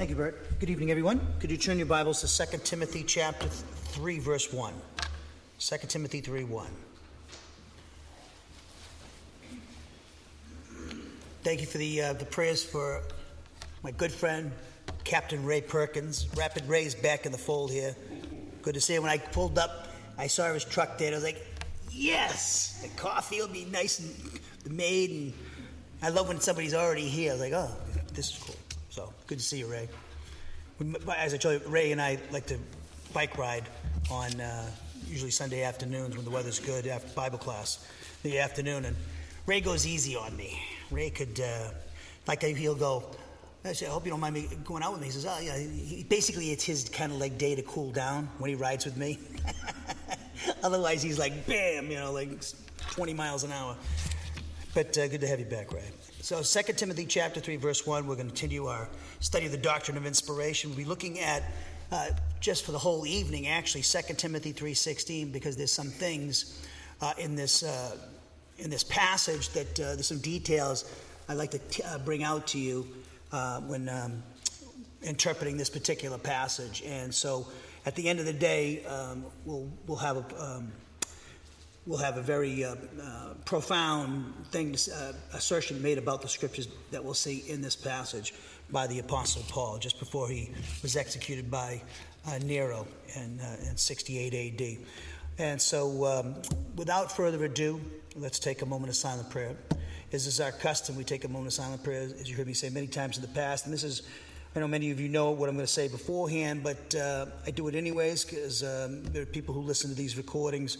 Thank you, Bert. Good evening, everyone. Could you turn your Bibles to 2 Timothy chapter 3, verse 1? 2 Timothy 3 1. Thank you for the, uh, the prayers for my good friend, Captain Ray Perkins. Rapid Ray's back in the fold here. Good to see him. When I pulled up, I saw his truck there. I was like, yes, the coffee will be nice and made. And I love when somebody's already here. I was like, oh, this is cool. Good to see you, Ray. As I told you, Ray and I like to bike ride on uh, usually Sunday afternoons when the weather's good after Bible class, the afternoon. And Ray goes easy on me. Ray could, uh, like, he'll go, I I hope you don't mind me going out with me. He says, oh, yeah. He, basically, it's his kind of like day to cool down when he rides with me. Otherwise, he's like, bam, you know, like 20 miles an hour. But uh, good to have you back, Ray. So 2 Timothy chapter 3, verse 1, we're going to continue our study of the doctrine of inspiration. We'll be looking at, uh, just for the whole evening, actually, 2 Timothy 3.16, because there's some things uh, in, this, uh, in this passage that uh, there's some details I'd like to t- uh, bring out to you when um, interpreting this particular passage. And so at the end of the day, um, we'll, we'll have a. Um, we'll have a very uh, uh, profound thing, uh, assertion made about the scriptures that we'll see in this passage by the Apostle Paul just before he was executed by uh, Nero in, uh, in 68 AD. And so, um, without further ado, let's take a moment of silent prayer. As is our custom, we take a moment of silent prayer, as you heard me say many times in the past. And this is, I know many of you know what I'm going to say beforehand, but uh, I do it anyways because um, there are people who listen to these recordings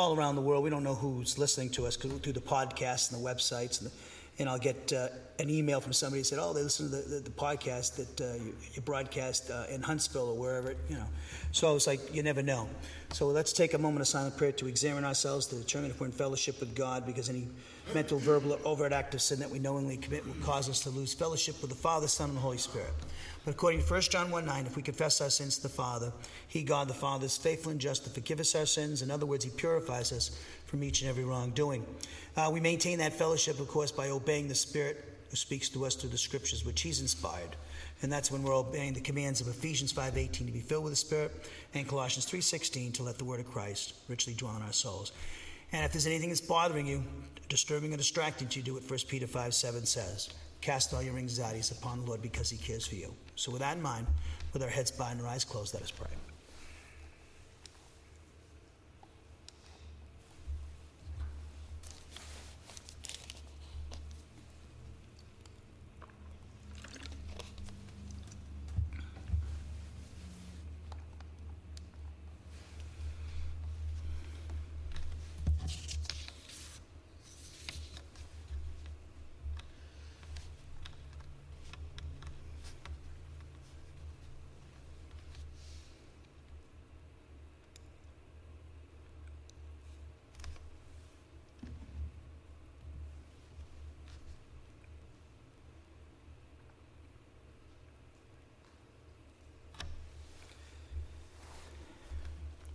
all around the world. We don't know who's listening to us through the podcasts and the websites. And, the, and I'll get uh, an email from somebody who said, "Oh, they listen to the, the, the podcast that uh, you, you, broadcast uh, in Huntsville or wherever." You know, so it's like you never know. So let's take a moment of silent prayer to examine ourselves to determine if we're in fellowship with God, because any mental, verbal, or overt act of sin that we knowingly commit will cause us to lose fellowship with the Father, Son, and the Holy Spirit. But according to 1 John 1 9, if we confess our sins to the Father, He, God the Father, is faithful and just to forgive us our sins. In other words, He purifies us from each and every wrongdoing. Uh, we maintain that fellowship, of course, by obeying the Spirit who speaks to us through the Scriptures, which He's inspired. And that's when we're obeying the commands of Ephesians 5.18 to be filled with the Spirit and Colossians 3.16 to let the word of Christ richly dwell in our souls. And if there's anything that's bothering you, disturbing or distracting you, do what 1 Peter 5 7 says. Cast all your anxieties upon the Lord because he cares for you. So, with that in mind, with our heads bowed and our eyes closed, let us pray.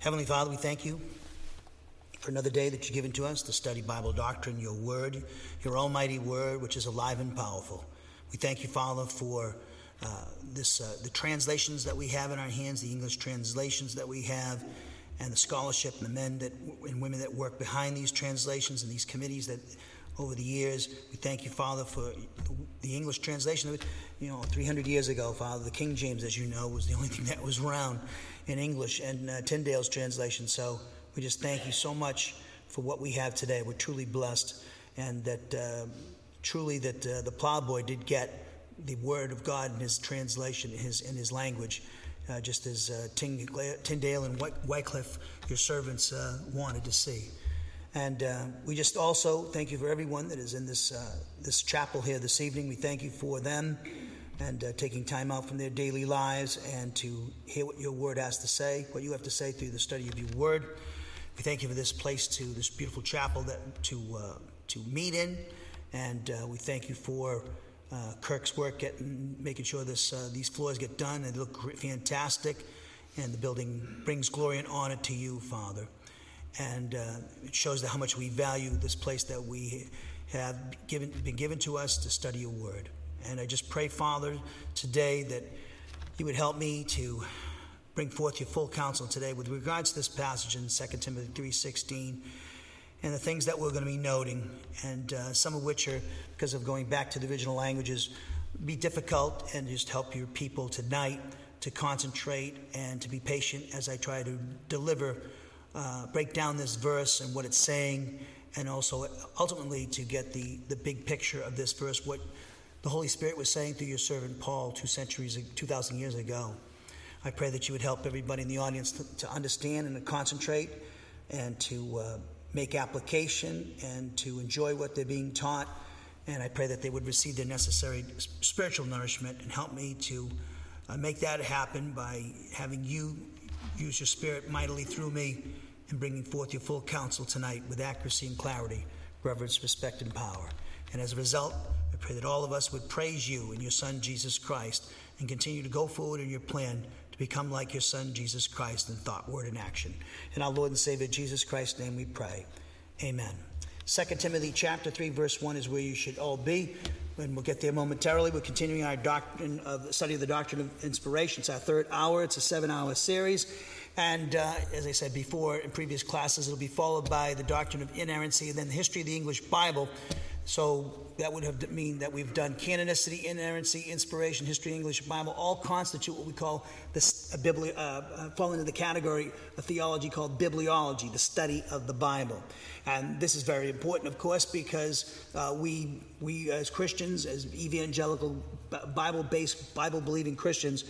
Heavenly Father, we thank you for another day that you've given to us to study Bible doctrine, your word, your almighty word, which is alive and powerful. We thank you, Father, for uh, this, uh, the translations that we have in our hands, the English translations that we have, and the scholarship and the men that, and women that work behind these translations and these committees that over the years. We thank you, Father, for the English translation. of it. You know, 300 years ago, Father, the King James, as you know, was the only thing that was around in English and uh, Tyndale's translation. So we just thank you so much for what we have today. We're truly blessed, and that uh, truly that uh, the plowboy did get the word of God in his translation, in his in his language, uh, just as uh, Tyndale and Wycliffe, your servants, uh, wanted to see. And uh, we just also thank you for everyone that is in this, uh, this chapel here this evening. We thank you for them and uh, taking time out from their daily lives and to hear what your word has to say, what you have to say through the study of your word. We thank you for this place to this beautiful chapel that to uh, to meet in, and uh, we thank you for uh, Kirk's work getting making sure this these floors get done and look fantastic, and the building brings glory and honor to you, Father and uh, it shows how much we value this place that we have given, been given to us to study your word. And I just pray, Father, today that you would help me to bring forth your full counsel today with regards to this passage in 2 Timothy 3.16 and the things that we're going to be noting, and uh, some of which are, because of going back to the original languages, be difficult and just help your people tonight to concentrate and to be patient as I try to deliver, uh, break down this verse and what it's saying, and also ultimately to get the, the big picture of this verse, what the Holy Spirit was saying through your servant Paul two centuries, 2,000 years ago. I pray that you would help everybody in the audience to, to understand and to concentrate and to uh, make application and to enjoy what they're being taught. And I pray that they would receive the necessary spiritual nourishment and help me to uh, make that happen by having you use your spirit mightily through me and bringing forth your full counsel tonight with accuracy and clarity, reverence, respect, and power. And as a result, I pray that all of us would praise you and your Son, Jesus Christ, and continue to go forward in your plan to become like your Son, Jesus Christ, in thought, word, and action. In our Lord and Savior, Jesus Christ's name, we pray. Amen. 2 Timothy chapter 3, verse 1 is where you should all be and we'll get there momentarily. We're continuing our doctrine of study of the doctrine of inspiration. It's our third hour. It's a seven-hour series, and uh, as I said before in previous classes, it'll be followed by the doctrine of inerrancy, and then the history of the English Bible. So that would have mean that we've done canonicity, inerrancy, inspiration, history, English Bible, all constitute what we call this a bibli- uh, uh, fall into the category of theology called bibliology, the study of the Bible. And this is very important, of course, because uh, we we as Christians, as evangelical Bible-based, Bible-believing Christians,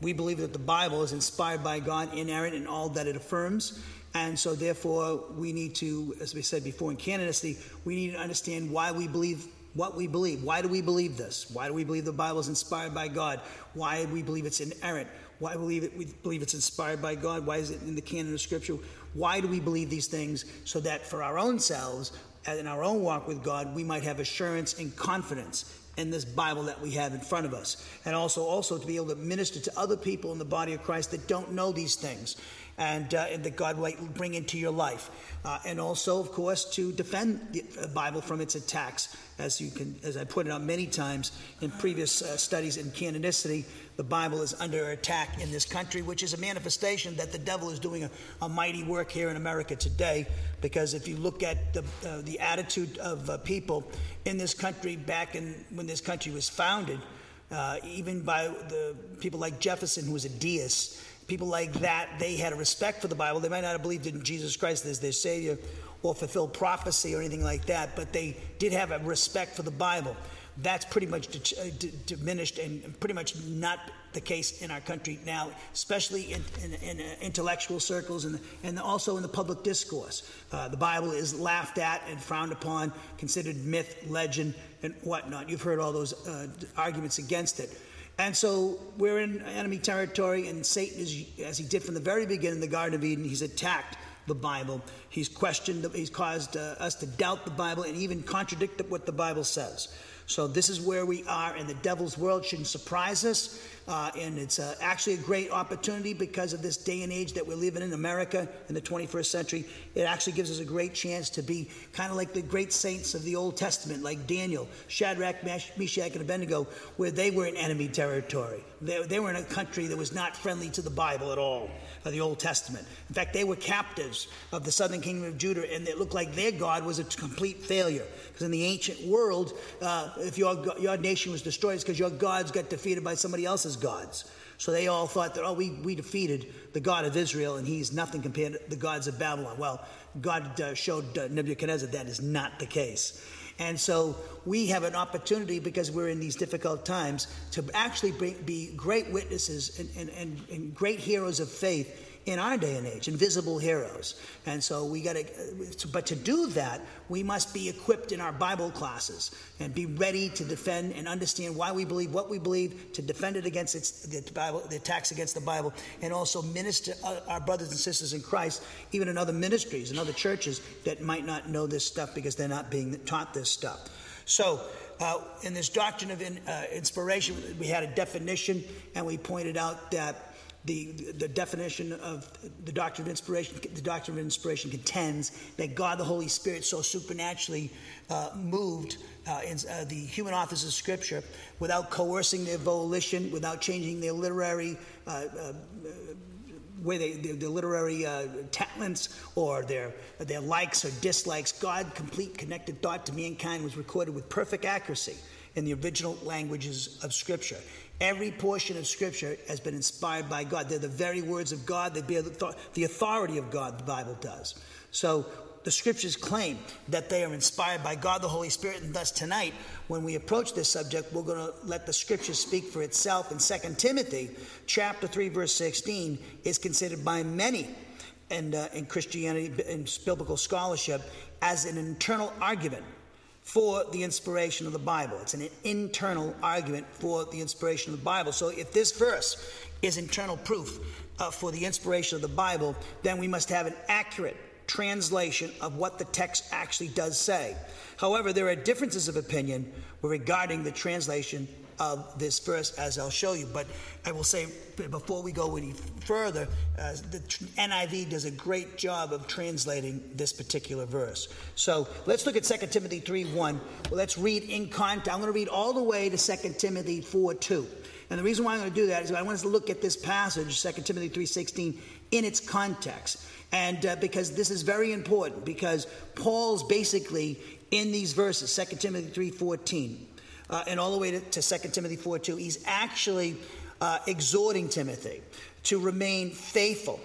we believe that the Bible is inspired by God, inerrant in all that it affirms. And so, therefore, we need to, as we said before in canonicity, we need to understand why we believe what we believe. Why do we believe this? Why do we believe the Bible is inspired by God? Why do we believe it's inerrant? Why believe it, we believe it's inspired by God? Why is it in the canon of Scripture? Why do we believe these things? So that for our own selves, in our own walk with God, we might have assurance and confidence in this Bible that we have in front of us. And also, also to be able to minister to other people in the body of Christ that don't know these things and, uh, that God might bring into your life. Uh, and also, of course, to defend the Bible from its attacks. As you can, as I pointed out many times in previous uh, studies in canonicity, the Bible is under attack in this country, which is a manifestation that the devil is doing a, a mighty work here in America today. Because if you look at the, uh, the attitude of uh, people in this country back in when this country was founded, uh, even by the people like Jefferson, who was a deist, people like that, they had a respect for the Bible. They might not have believed in Jesus Christ as their Savior or fulfilled prophecy or anything like that, but they did have a respect for the Bible. That's pretty much uh, diminished and pretty much not the case in our country now, especially in, in, in uh, intellectual circles and, and also in the public discourse. Uh, the Bible is laughed at and frowned upon, considered myth, legend, and whatnot. You've heard all those uh, arguments against it. And so we're in enemy territory, and Satan is, as he did from the very beginning the Garden of Eden, he's attacked the Bible. He's questioned, he's caused uh, us to doubt the Bible and even contradict what the Bible says. So this is where we are, and the devil's world shouldn't surprise us. Uh, and it's uh, actually a great opportunity because of this day and age that we're living in America in the 21st century. It actually gives us a great chance to be kind of like the great saints of the Old Testament, like Daniel, Shadrach, Meshach, and Abednego, where they were in enemy territory. They, they were in a country that was not friendly to the Bible at all of the Old Testament. In fact, they were captives of the southern kingdom of Judah, and it looked like their God was a complete failure. Because in the ancient world, uh, if your, your nation was destroyed, it's because your gods got defeated by somebody else's gods. So they all thought that, oh, we, we defeated the God of Israel, and he's nothing compared to the gods of Babylon. Well, God uh, showed uh, Nebuchadnezzar that is not the case. And so we have an opportunity because we're in these difficult times to actually be great witnesses and, and, and, and great heroes of faith in our day and age, invisible heroes. And so we got to, but to do that, we must be equipped in our Bible classes and be ready to defend and understand why we believe what we believe, to defend it against its, the Bible, the attacks against the Bible, and also minister our brothers and sisters in Christ, even in other ministries and other churches that might not know this stuff because they're not being taught this stuff. So, uh, in this doctrine of in, uh, inspiration, we had a definition, and we pointed out that the, the definition of the doctrine of inspiration, the doctrine of inspiration contends that God the Holy Spirit so supernaturally uh, moved uh, in, uh, the human authors of Scripture without coercing their volition, without changing their literary uh, uh, way they, their, their literary uh, talents or their, their likes or dislikes. God, complete connected thought to mankind, was recorded with perfect accuracy in the original languages of Scripture. Every portion of Scripture has been inspired by God. They're the very words of God. They bear the authority of God, the Bible does. So the Scriptures claim that they are inspired by God, the Holy Spirit, and thus tonight, when we approach this subject, we're going to let the Scripture speak for itself. In 2 Timothy chapter 3, verse 16, is considered by many and uh, in Christianity, and biblical scholarship, as an internal argument for the inspiration of the Bible. It's an internal argument for the inspiration of the Bible. So if this verse is internal proof uh, for the inspiration of the Bible, then we must have an accurate translation of what the text actually does say. However, there are differences of opinion regarding the translation of this verse, as I'll show you. But I will say, before we go any further, uh, the NIV does a great job of translating this particular verse. So let's look at 2 Timothy 3 1. Well, let's read in context. I'm going to read all the way to 2 Timothy 4 2. And the reason why I'm going to do that is I want us to look at this passage, 2 Timothy 3.16, in its context. And uh, because this is very important, because Paul's basically in these verses, 2 Timothy 3.14, uh, and all the way to, to 2 Timothy 4 2, he's actually uh, exhorting Timothy to remain faithful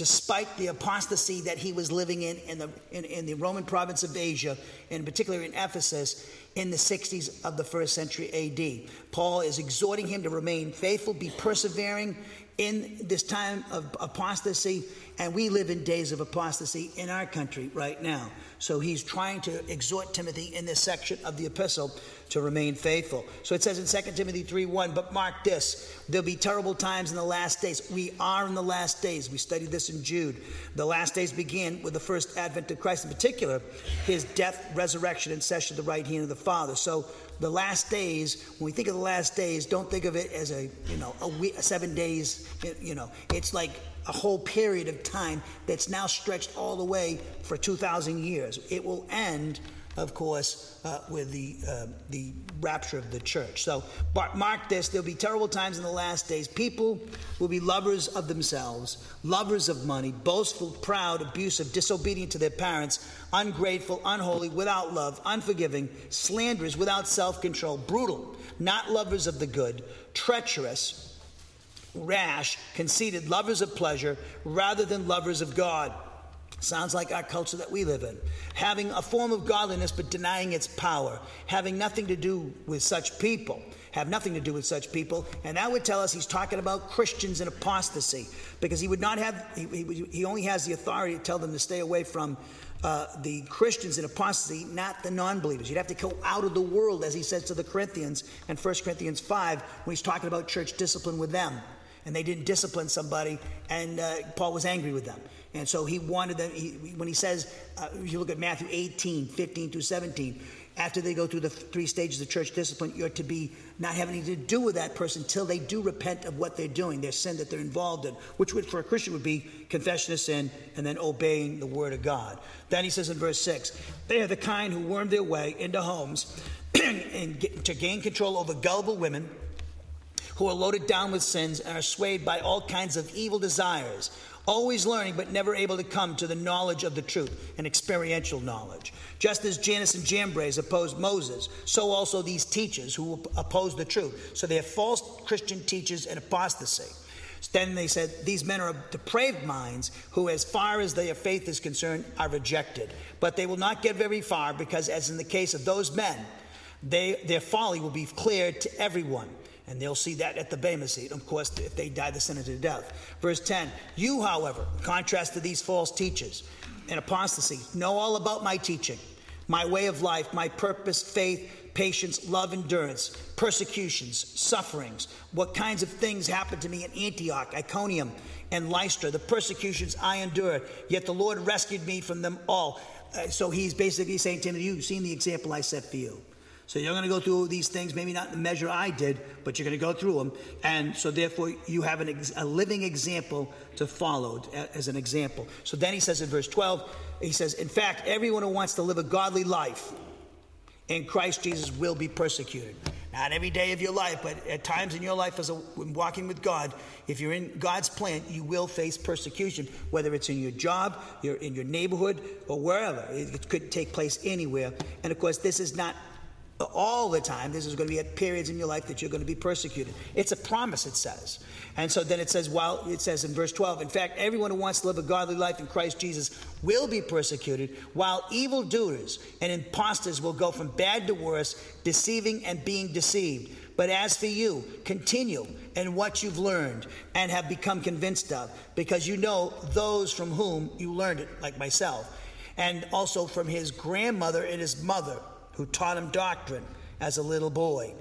despite the apostasy that he was living in in the, in, in the Roman province of Asia, and particularly in Ephesus, in the 60s of the first century AD. Paul is exhorting him to remain faithful, be persevering in this time of apostasy, and we live in days of apostasy in our country right now. So he's trying to exhort Timothy in this section of the epistle to remain faithful. So it says in 2 Timothy 3 1, but mark this, there'll be terrible times in the last days. We are in the last days. We studied this in Jude. The last days begin with the first advent of Christ, in particular, his death, resurrection, and session at the right hand of the Father. So the last days, when we think of the last days, don't think of it as a, you know, a week, seven days, you know, it's like a whole period of time that's now stretched all the way for 2,000 years. It will end of course, uh, with the, uh, the rapture of the church. So but mark this there'll be terrible times in the last days. People will be lovers of themselves, lovers of money, boastful, proud, abusive, disobedient to their parents, ungrateful, unholy, without love, unforgiving, slanderers, without self control, brutal, not lovers of the good, treacherous. Rash, conceited, lovers of pleasure rather than lovers of God Sounds like our culture that we live in. Having a form of godliness but denying its power. Having nothing to do with such people. Have nothing to do with such people. And that would tell us he's talking about Christians in apostasy because he would not have, he, he, only has the authority to tell them to stay away from uh, the Christians in apostasy, not the non believers. You'd have to go out of the world, as he says to the Corinthians in 1 Corinthians 5, when he's talking about church discipline with them. And they didn't discipline somebody, and uh, Paul was angry with them. And so he wanted them, he, when he says, uh, you look at Matthew 18, 15 to 17, after they go through the three stages of church discipline, you're to be not having to do with that person until they do repent of what they're doing, their sin that they're involved in, which would, for a Christian would be confession of sin and then obeying the word of God. Then he says in verse 6 They are the kind who worm their way into homes and get, to gain control over gullible women who are loaded down with sins and are swayed by all kinds of evil desires always learning but never able to come to the knowledge of the truth and experiential knowledge. Just as Jannes and Jambres opposed Moses, so also these teachers who oppose the truth. So they are false Christian teachers and apostasy. Then they said, These men are depraved minds who, as far as their faith is concerned, are rejected. But they will not get very far because, as in the case of those men, they, their folly will be clear to everyone and they'll see that at the Bema seat, of course, if they die the sentence of death. Verse 10 You, however, contrast to these false teachers and apostasy, know all about my teaching, my way of life, my purpose, faith, patience, love, endurance, persecutions, sufferings, what kinds of things happened to me in Antioch, Iconium, and Lystra, the persecutions I endured, yet the Lord rescued me from them all. Uh, so he's basically saying, Timothy, you've seen the example I set for you. So you're going to go through these things, maybe not in the measure I did, but you're going to go through them. And so therefore you have ex- a living example to follow as an example. So then he says in verse 12, he says, In fact, everyone who wants to live a godly life in Christ Jesus will be persecuted. Not every day of your life, but at times in your life as a walking with God, if you're in God's plan, you will face persecution, whether it's in your job, you're in your neighborhood, or wherever. It could take place anywhere. And of course, this is not all the time. This is going to be at periods in your life that you're going to be persecuted. It's a promise, it says. And so then it says, while it says in verse 12, in fact, everyone who wants to live a godly life in Christ Jesus will be persecuted, while evildoers and impostors will go from bad to worse, deceiving and being deceived. But as for you, continue in what you've learned and have become convinced of, because you know those from whom you learned it, like myself, and also from his grandmother and his mother who taught him doctrine as a little boy.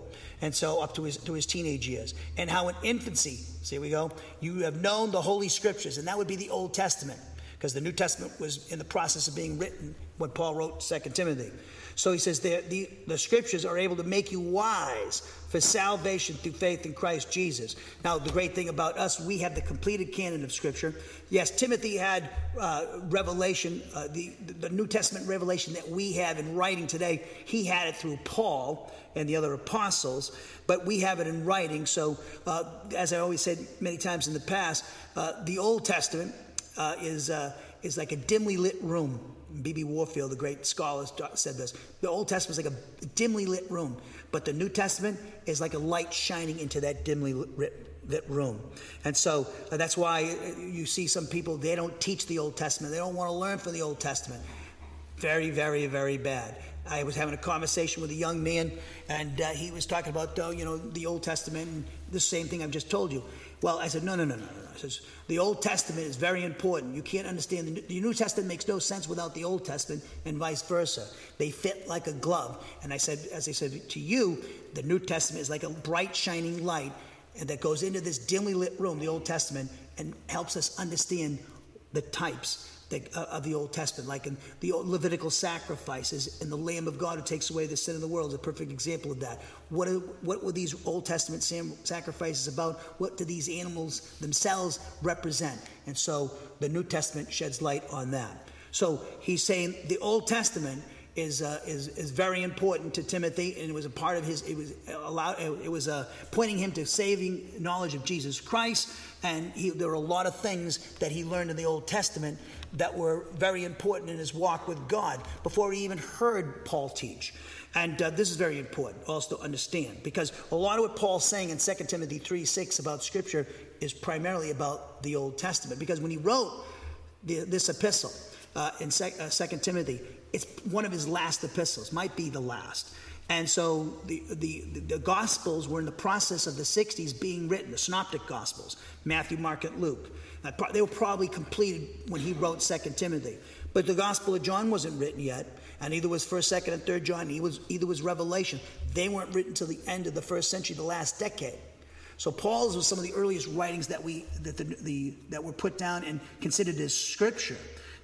And so up to his, to his teenage years. And how in infancy, see we go, you have known the Holy Scriptures, and that would be the Old Testament, because the New Testament was in the process of being written when Paul wrote Second Timothy. So he says the, the, scriptures are able to make you wise for salvation through faith in Christ Jesus. Now, the great thing about us, we have the completed canon of scripture. Yes, Timothy had uh, revelation, uh, the, the New Testament revelation that we have in writing today. He had it through Paul and the other apostles, but we have it in writing. So, uh, as I always said many times in the past, uh, the Old Testament uh, is, uh, is like a dimly lit room B.B. Warfield, the great scholar, said this. The Old Testament is like a dimly lit room, but the New Testament is like a light shining into that dimly lit, room. And so uh, that's why uh, you see some people, they don't teach the Old Testament. They don't want to learn from the Old Testament. Very, very, very bad. I was having a conversation with a young man, and uh, he was talking about, uh, you know, the Old Testament and the same thing I've just told you. Well, I said, no, no, no, no, no. I says, the Old Testament is very important. You can't understand, the New, the New Testament makes no sense without the Old Testament and vice versa. They fit like a glove. And I said, as I said to you, the New Testament is like a bright, shining light that goes into this dimly lit room, the Old Testament, and helps us understand the types uh, of the Old Testament, like in the Levitical sacrifices and the Lamb of God who takes away the sin of the world is a perfect example of that. What, are, what were these Old Testament sacrifices about? What do these animals themselves represent? And so the New Testament sheds light on that. So he's saying the Old Testament is, uh, is, is very important to Timothy, and it was a part of his. It was allowed. It was uh, pointing him to saving knowledge of Jesus Christ, and he, there were a lot of things that he learned in the Old Testament that were very important in his walk with God before he even heard Paul teach. And uh, this is very important also to understand because a lot of what Paul's saying in 2 Timothy 3 6 about Scripture is primarily about the Old Testament. Because when he wrote the, this epistle uh, in 2 uh, Timothy, it's one of his last epistles, might be the last. And so the, the, the Gospels were in the process of the 60s being written, the Synoptic Gospels, Matthew, Mark, and Luke. They were probably completed when he wrote Second Timothy. But the Gospel of John wasn't written yet, and neither was First, Second, and Third John. Either was, either was Revelation. They weren't written until the end of the first century, the last decade. So Paul's was some of the earliest writings that we that the, the that were put down and considered as scripture.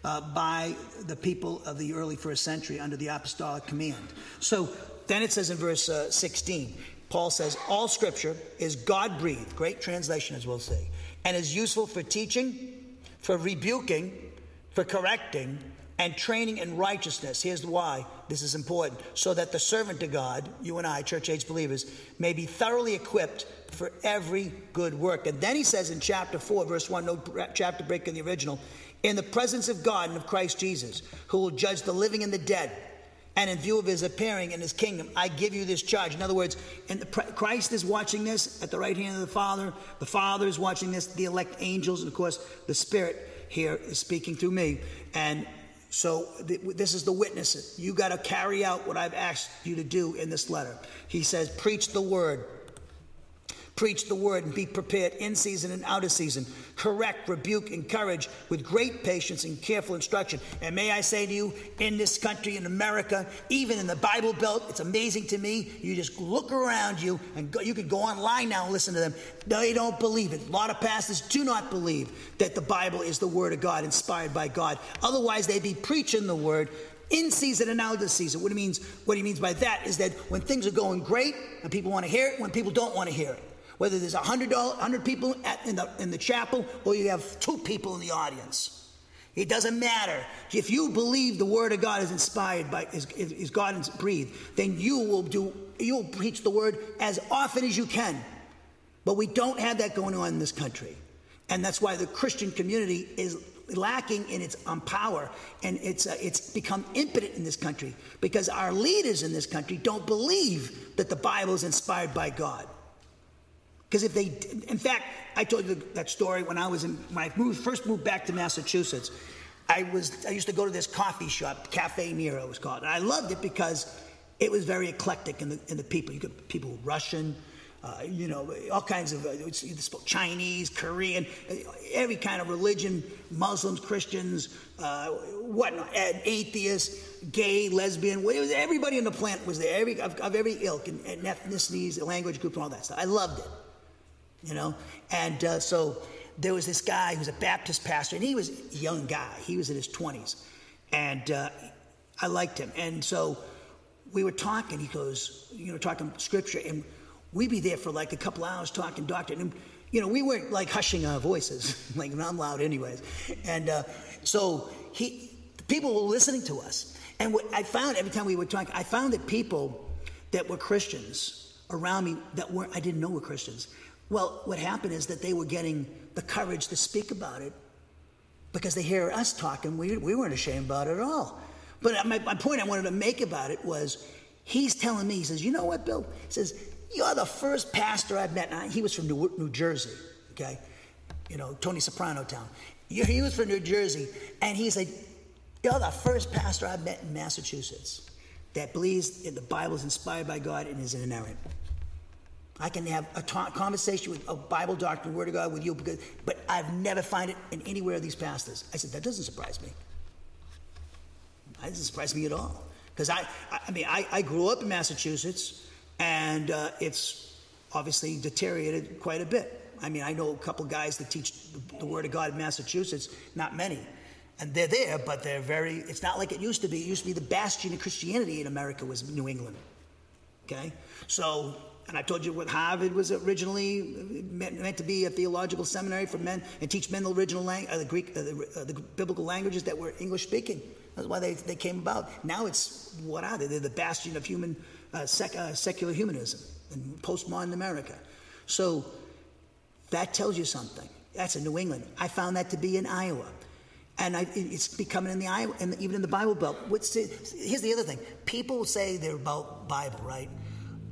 Uh, by the people of the early first century under the apostolic command. So then it says in verse uh, 16, Paul says, All scripture is God breathed, great translation as we'll see, and is useful for teaching, for rebuking, for correcting, and training in righteousness. Here's why this is important so that the servant of God, you and I, church age believers, may be thoroughly equipped for every good work. And then he says in chapter 4, verse 1, no chapter break in the original, in the presence of God and of Christ Jesus, who will judge the living and the dead. And in view of his appearing in his kingdom, I give you this charge. In other words, the, Christ is watching this at the right hand of the Father. The Father is watching this, the elect angels, and of course, the Spirit here is speaking through me. And so this is the witnesses. You got to carry out what I've asked you to do in this letter. He says, Preach the word Preach the word and be prepared in season and out of season. Correct, rebuke, encourage with great patience and careful instruction. And may I say to you, in this country, in America, even in the Bible Belt, it's amazing to me. You just look around you and go, you can go online now and listen to them. They don't believe it. A lot of pastors do not believe that the Bible is the word of God, inspired by God. Otherwise, they'd be preaching the word In season and out of season. What he means, what he means by that is that when things are going great and people want to hear it, when people don't want to hear it. Whether there's 100, 100 people at, in, the, in the chapel or you have two people in the audience. It doesn't matter. If you believe the word of God is inspired by is, is God breathed, then you will do you'll preach the word as often as you can. But we don't have that going on in this country. And that's why the Christian community is lacking in its um, power and it's, uh, it's become impotent in this country because our leaders in this country don't believe that the Bible is inspired by God. Because if they, in fact, I told you that story when I was in, when I moved, first moved back to Massachusetts. I was, I used to go to this coffee shop, Cafe Nero it was called. And I loved it because it was very eclectic in the, in the people. You could people Russian, uh, you know, all kinds of, uh, spoke Chinese, Korean, every kind of religion, Muslims, Christians, uh, whatnot, atheists, gay, lesbian, everybody on the planet was there, every, of, of every ilk and, and, ethnicities, language groups, and all that stuff. I loved it, you know. And uh, so there was this guy who was a Baptist pastor, and he was a young guy. He was in his 20s. And uh, I liked him. And so we were talking. He goes, you know, talking scripture. And we'd be there for like a couple hours talking doctrine. And, you know, we weren't like hushing our voices, like I'm loud anyways. And uh, so he, people were listening to us. And what I found every time we were talking, I found that people that were Christians around me that weren't, I didn't know were Christians. Well, what happened is that they were getting the courage to speak about it because they hear us talking. We, we weren't ashamed about it at all. But my, my point I wanted to make about it was he's telling me, he says, you know what, Bill? He says, you're the first pastor I've met. He was from New, New Jersey, okay? You know, Tony Soprano town. He was from New Jersey, and he said, You're the first pastor I've met in Massachusetts that believes the Bible is inspired by God and is inerrant. I can have a ta- conversation with a Bible doctor, Word of God with you, because, but I've never find it in anywhere of these pastors. I said, That doesn't surprise me. That doesn't surprise me at all. Because I, I mean, I, I grew up in Massachusetts and uh, it's obviously deteriorated quite a bit. I mean, I know a couple guys that teach the Word of God in Massachusetts, not many. And they're there, but they're very, it's not like it used to be. It used to be the bastion of Christianity in America was New England. Okay? So, and I told you what Harvard was originally meant, to be a theological seminary for men and teach men the original language, uh, the Greek, uh, the, uh, the biblical languages that were English speaking. That's why they, they came about. Now it's, what are they? They're the bastion of human uh, sec, uh, secular humanism in postmodern America. So that tells you something. That's in New England. I found that to be in Iowa. And I, it's becoming in the Iowa, and even in the Bible Belt. What's the, here's the other thing: people say they're about Bible, right?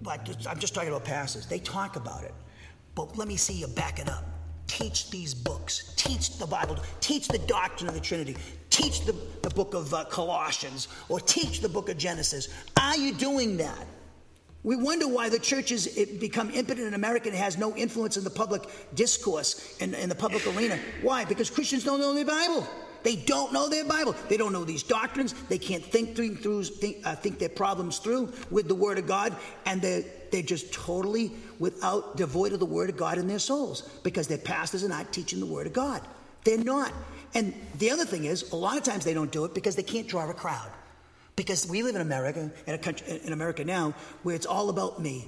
But I'm just talking about pastors. They talk about it, but let me see you back it up. Teach these books. Teach the Bible. Teach the doctrine of the Trinity teach the, the book of uh, Colossians or teach the book of Genesis. Are you doing that? We wonder why the church has become impotent in America and has no influence in the public discourse, in, in the public arena. Why? Because Christians don't know the Bible. They don't know their Bible. They don't know these doctrines. They can't think through, think, uh, think their problems through with the Word of God, and they're they're just totally without devoid of the Word of God in their souls because their pastors are not teaching the Word of God. They're not. And the other thing is, a lot of times they don't do it because they can't draw a crowd. Because we live in America, in, country, in America now, where it's all about me,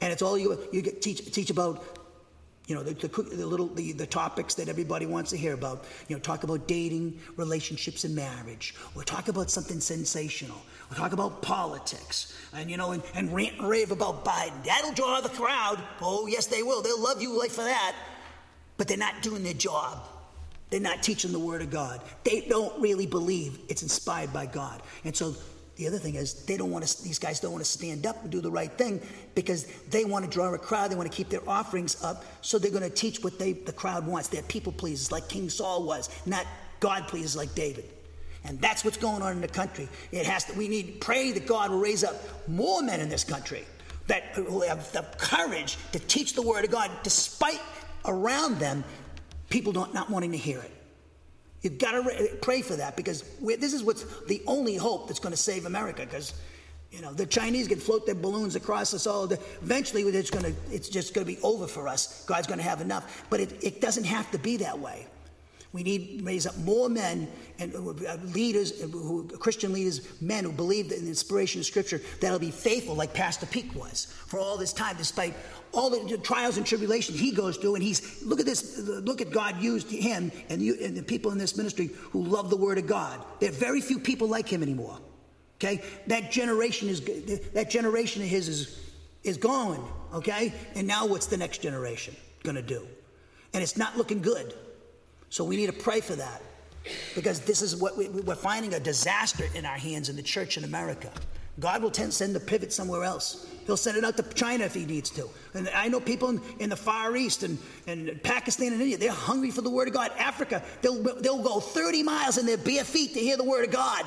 and it's all you you teach teach about, you know, the, the, the, little the, the topics that everybody wants to hear about. You know, talk about dating, relationships, and marriage, or talk about something sensational, or talk about politics, and you know, and, and rant and rave about Biden. That'll draw the crowd. Oh, yes, they will. They'll love you like for that, but they're not doing their job. They're not teaching the Word of God. They don't really believe it's inspired by God. And so the other thing is they don't want to. These guys don't want to stand up and do the right thing because they want to draw a crowd. They want to keep their offerings up, so they're going to teach what they the crowd wants. They're people pleasers, like King Saul was, not God pleasers like David. And that's what's going on in the country. It has to. We need pray that God will raise up more men in this country that will have the courage to teach the word of God, despite around them people not, not wanting to hear it. You've got to pray for that because this is what's the only hope that's going to save America because you know the Chinese can float their balloons across us all. Eventually, it's to it's just going to be over for us. God's going to have enough, but it, it doesn't have to be that way. We need to raise up more men and uh, leaders, uh, who, Christian leaders, men who believe in the inspiration of Scripture, that'll be faithful, like Pastor Peak was for all this time, despite all the trials and tribulations he goes through. And he's look at this, look at God used him and, you, and the people in this ministry who love the Word of God. There are very few people like him anymore. Okay, that generation is that generation of his is is gone. Okay, and now what's the next generation going to do? And it's not looking good. So we need to pray for that because this is what we, are finding a disaster in our hands in the church in America. God will tend, send the pivot somewhere else. He'll send it out to China if he needs to. And I know people in, in the Far East and, and Pakistan and India, they're hungry for the Word of God. Africa, they'll, they'll go 30 miles in their bare feet to hear the Word of God.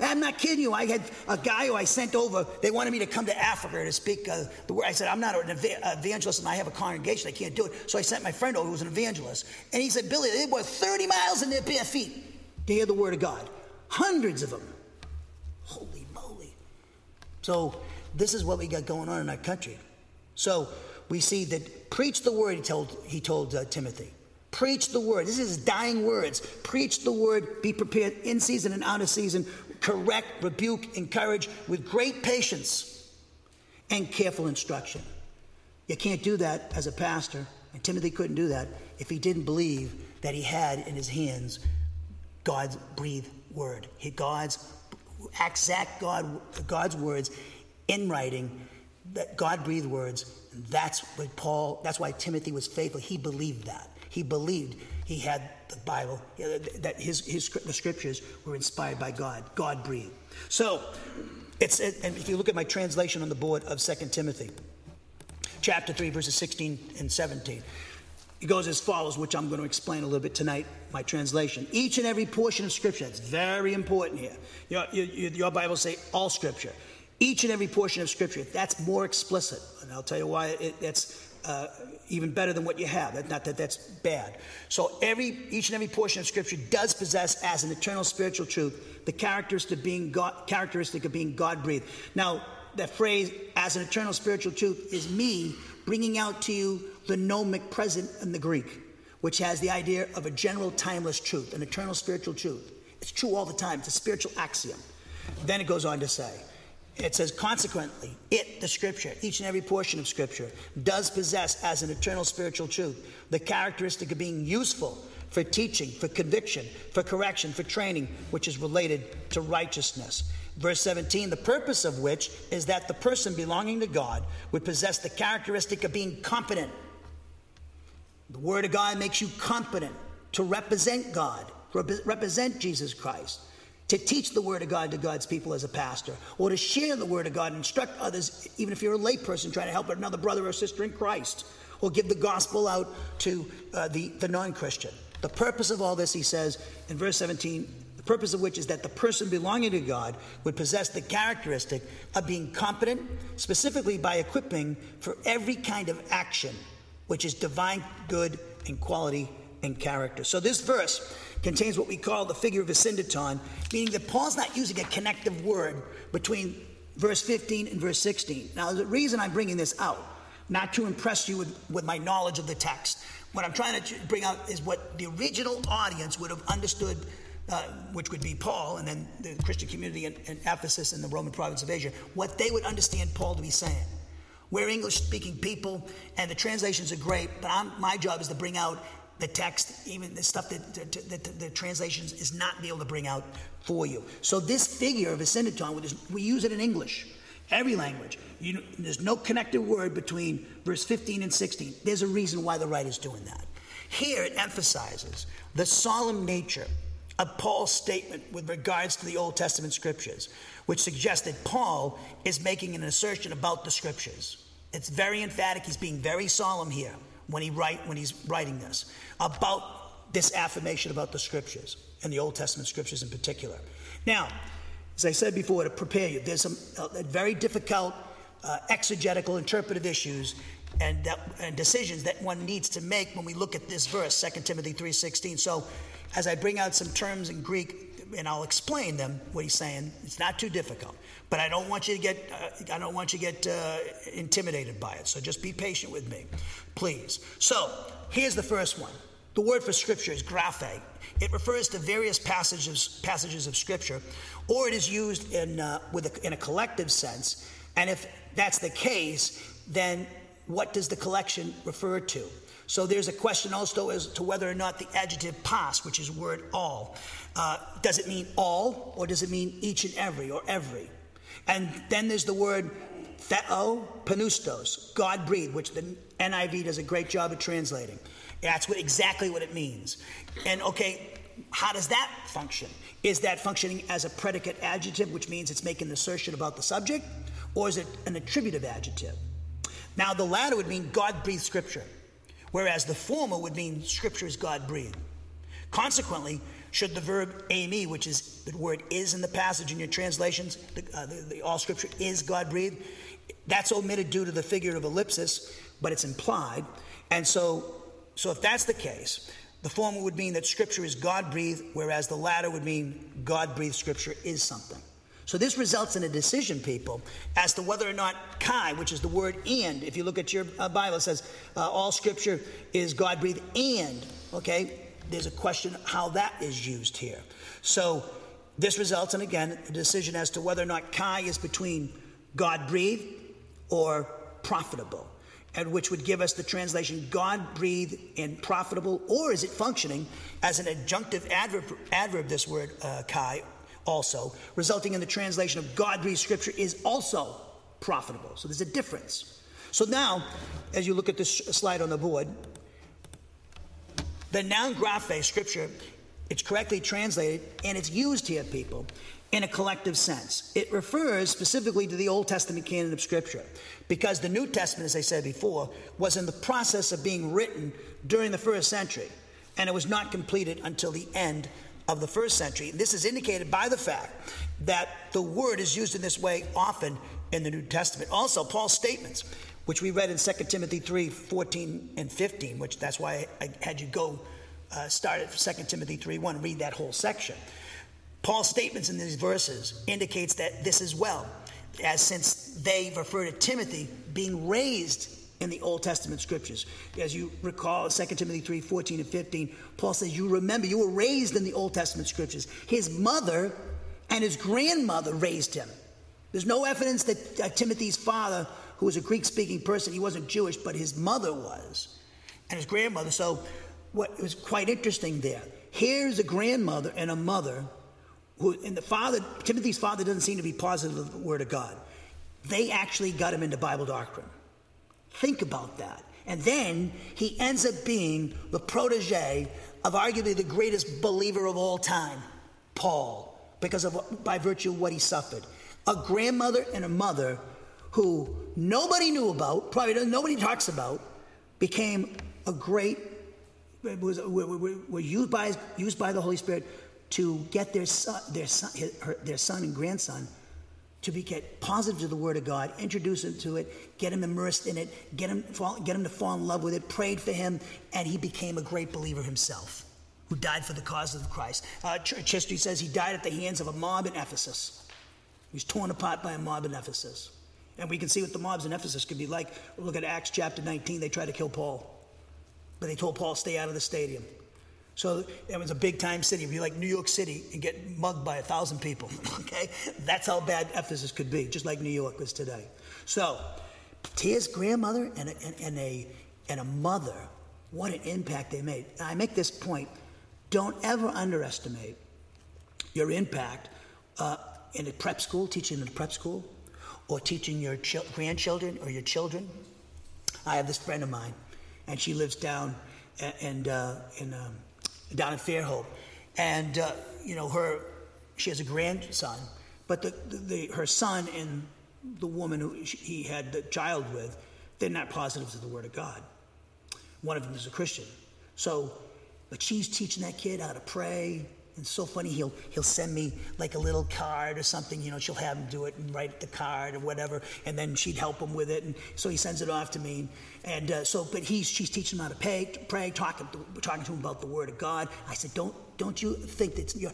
I'm not kidding you. I had a guy who I sent over. They wanted me to come to Africa to speak uh, the word. I said, I'm not an evangelist and I have a congregation. I can't do it. So I sent my friend over who was an evangelist. And he said, Billy, they were 30 miles in their bare feet to hear the word of God. Hundreds of them. Holy moly. So this is what we got going on in our country. So we see that preach the word, he told, he told uh, Timothy. Preach the word. This is dying words. Preach the word. Be prepared in season and out of season correct, rebuke, encourage with great patience and careful instruction. You can't do that as a pastor, and Timothy couldn't do that if he didn't believe that he had in his hands God's breathed word. God's exact God, God's words in writing, that God breathed words. And that's what Paul, that's why Timothy was faithful. He believed that. He believed he had the Bible, that his, his the scriptures were inspired by God, God breathed. So, it's, and if you look at my translation on the board of 2 Timothy, chapter 3, verses 16 and 17, it goes as follows, which I'm going to explain a little bit tonight, my translation. Each and every portion of Scripture, it's very important here. Your, your, your Bible say all Scripture. Each and every portion of Scripture, that's more explicit. And I'll tell you why it, it's uh, even better than what you have. Not that that's bad. So every each and every portion of Scripture does possess as an eternal spiritual truth the characteristic of being God, characteristic of being God breathed. Now that phrase as an eternal spiritual truth is me bringing out to you the gnomic present in the Greek, which has the idea of a general timeless truth, an eternal spiritual truth. It's true all the time. It's a spiritual axiom. Then it goes on to say, it says, consequently, it, the scripture, each and every portion of scripture, does possess as an eternal spiritual truth the characteristic of being useful for teaching, for conviction, for correction, for training, which is related to righteousness. Verse 17, the purpose of which is that the person belonging to God would possess the characteristic of being competent. The Word of God makes you competent to represent God, represent Jesus Christ to teach the Word of God to God's people as a pastor, or to share the Word of God and instruct others, even if you're a layperson trying to help another brother or sister in Christ, or give the gospel out to uh, the, the non Christian. The purpose of all this, he says in verse 17, the purpose of which is that the person belonging to God would possess the characteristic of being competent, specifically by equipping for every kind of action, which is divine good and quality and character. So this verse contains what we call the figure of asyndeton, meaning that Paul's not using a connective word between verse 15 and verse 16. Now, the reason I'm bringing this out, not to impress you with, with my knowledge of the text, what I'm trying to bring out is what the original audience would have understood, uh, which would be Paul and then the Christian community in, in Ephesus and the Roman province of Asia, what they would understand Paul to be saying. We're English speaking people, and the translations are great, but I'm, my job is to bring out the text, even the stuff that, that, that the translations is not be able to bring out for you. So this figure of asyndeton, we use it in English, every language. You, there's no connected word between verse 15 and 16. There's a reason why the writer's doing that. Here it emphasizes the solemn nature of Paul's statement with regards to the Old Testament scriptures, which suggests that Paul is making an assertion about the scriptures. It's very emphatic. He's being very solemn here when, he write, when he's writing this about this affirmation about the scriptures and the Old Testament scriptures in particular. Now, as I said before, to prepare you, there's some uh, very difficult uh, exegetical interpretive issues and, that, and decisions that one needs to make when we look at this verse, 2 Timothy 3.16. So as I bring out some terms in Greek, and I'll explain them, what he's saying, it's not too difficult. But I don't want you to get, uh, I don't want you to get uh, intimidated by it. So just be patient with me, please. So here's the first one. the word for scripture is graphe. It refers to various passages, passages of scripture, or it is used in, uh, with a, in a collective sense. And if that's the case, then what does the collection refer to? So there's a question also as to whether or not the adjective pas, which is word all, uh, does it mean all or does it mean each and every or every? And then there's the word theo pneustos, God breathed, which the NIV does a great job of translating. That's what, exactly what it means. And okay, how does that function? Is that functioning as a predicate adjective, which means it's making an assertion about the subject, or is it an attributive adjective? Now, the latter would mean God breathed scripture, whereas the former would mean scripture is God breathed. Consequently, should the verb eimi, which is the word is in the passage in your translations, the, uh, the, the, all scripture is God breathed, that's omitted due to the figurative ellipsis, but it's implied. And so, so if that's the case, the former would mean that scripture is God breathed, whereas the latter would mean God breathed scripture is something. So this results in a decision, people, as to whether or not kai, which is the word and, if you look at your uh, Bible, it says uh, all scripture is God breathed and, okay? There's a question how that is used here. So this results in, again, a decision as to whether or not kai is between God breathed or profitable and which would give us the translation God breathed and profitable, or is it functioning as an adjunctive adverb, adverb this word uh, kai also, resulting in the translation of God breathed scripture is also profitable. So there's a difference. So now, as you look at this slide on the board, the noun graphe, scripture, it's correctly translated and it's used here, people, in a collective sense. It refers specifically to the Old Testament canon of Scripture because the New Testament, as I said before, was in the process of being written during the first century and it was not completed until the end of the first century. This is indicated by the fact that the word is used in this way often in the New Testament. Also, Paul's statements, which we read in 2 Timothy 3 14 and 15, which that's why I had you go uh, start at 2 Timothy 3 1 read that whole section. Paul's statements in these verses indicates that this is well, as since they refer to Timothy being raised in the Old Testament scriptures. As you recall, 2 Timothy 3 14 and 15, Paul says, You remember, you were raised in the Old Testament scriptures. His mother and his grandmother raised him. There's no evidence that uh, Timothy's father, who was a Greek speaking person, he wasn't Jewish, but his mother was, and his grandmother. So, what was quite interesting there here's a grandmother and a mother who, and the father, Timothy's father doesn't seem to be positive of the word of God. They actually got him into Bible doctrine. Think about that. And then he ends up being the protege of arguably the greatest believer of all time, Paul, because of by virtue of what he suffered. A grandmother and a mother who nobody knew about, probably nobody talks about, became a great was were, used by used by the Holy Spirit to get their son, their son, her, their son and grandson to be get positive to the Word of God, introduce him to it, get him immersed in it, get him fall, get him to fall in love with it, prayed for him, and he became a great believer himself, who died for the cause of Christ. Uh, church history says he died at the hands of a mob in Ephesus. He was torn apart by a mob in Ephesus. And we can see what the mobs in Ephesus could be like. Look at Acts chapter 19. They tried to kill Paul, but they told Paul, stay out of the stadium. So it was a big time city. It'd be like New York City and get mugged by a thousand people. okay? That's how bad Ephesus could be, just like New York is today. So, Tia's grandmother and a, and, and a, and a mother, what an impact they made. And I make this point don't ever underestimate your impact uh, in a prep school, teaching in a prep school, or teaching your ch- grandchildren or your children. I have this friend of mine, and she lives down and uh, in um, down in Fairhope, and uh, you know her, she has a grandson, but the, the, the, her son and the woman who he had the child with, they're not positive to the Word of God. One of them is a Christian, so but she's teaching that kid how to pray It's so funny. He'll he'll send me like a little card or something. You know, she'll have him do it and write the card or whatever, and then she'd help him with it. And so he sends it off to me. And uh, so, but he's she's teaching him how to pray, pray, talking to, talking to him about the Word of God. I said, don't don't you think that you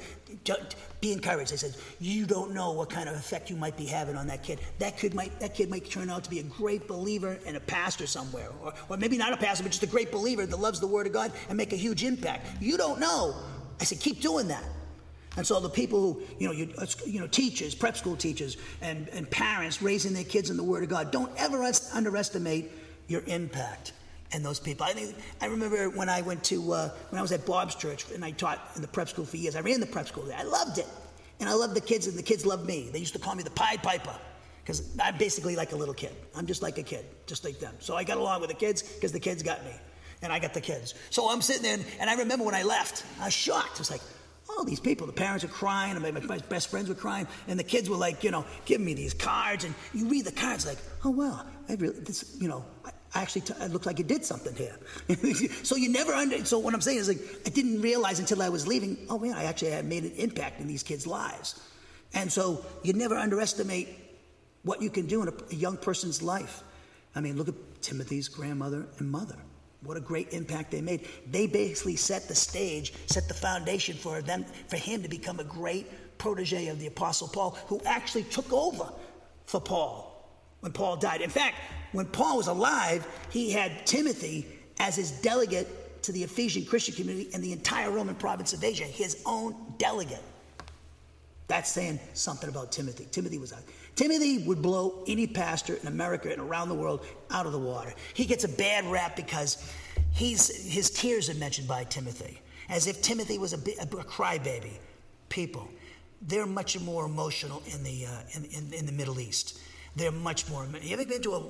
be encouraged? I said, you don't know what kind of effect you might be having on that kid. That kid might that kid might turn out to be a great believer and a pastor somewhere, or, or maybe not a pastor, but just a great believer that loves the Word of God and make a huge impact. You don't know. I said, keep doing that. And so the people who, you know, you, you know, teachers, prep school teachers, and, and parents raising their kids in the Word of God, don't ever underestimate your impact and those people. I, I remember when I went to, uh, when I was at Bob's church and I taught in the prep school for years. I ran the prep school there. I loved it. And I loved the kids and the kids loved me. They used to call me the Pied Piper because I'm basically like a little kid. I'm just like a kid, just like them. So I got along with the kids because the kids got me and I got the kids. So I'm sitting there, and, and I remember when I left, I was shocked. I was like, all these people, the parents are crying, and my, my, best friends were crying, and the kids were like, you know, giving me these cards, and you read the cards like, oh wow, I really, this, you know, I actually, t- it looked like you did something here. so you never under, so what I'm saying is like, I didn't realize until I was leaving, oh man, I actually had made an impact in these kids' lives. And so you never underestimate what you can do in a, a young person's life. I mean, look at Timothy's grandmother and mother. What a great impact they made. They basically set the stage, set the foundation for them, for him to become a great protege of the Apostle Paul, who actually took over for Paul when Paul died. In fact, when Paul was alive, he had Timothy as his delegate to the Ephesian Christian community in the entire Roman province of Asia, his own delegate. That's saying something about Timothy. Timothy was a Timothy would blow any pastor in America and around the world out of the water. He gets a bad rap because he's, his tears are mentioned by Timothy, as if Timothy was a, a, a crybaby. People, they're much more emotional in the, uh, in, in, in, the Middle East. They're much more. You ever been to a,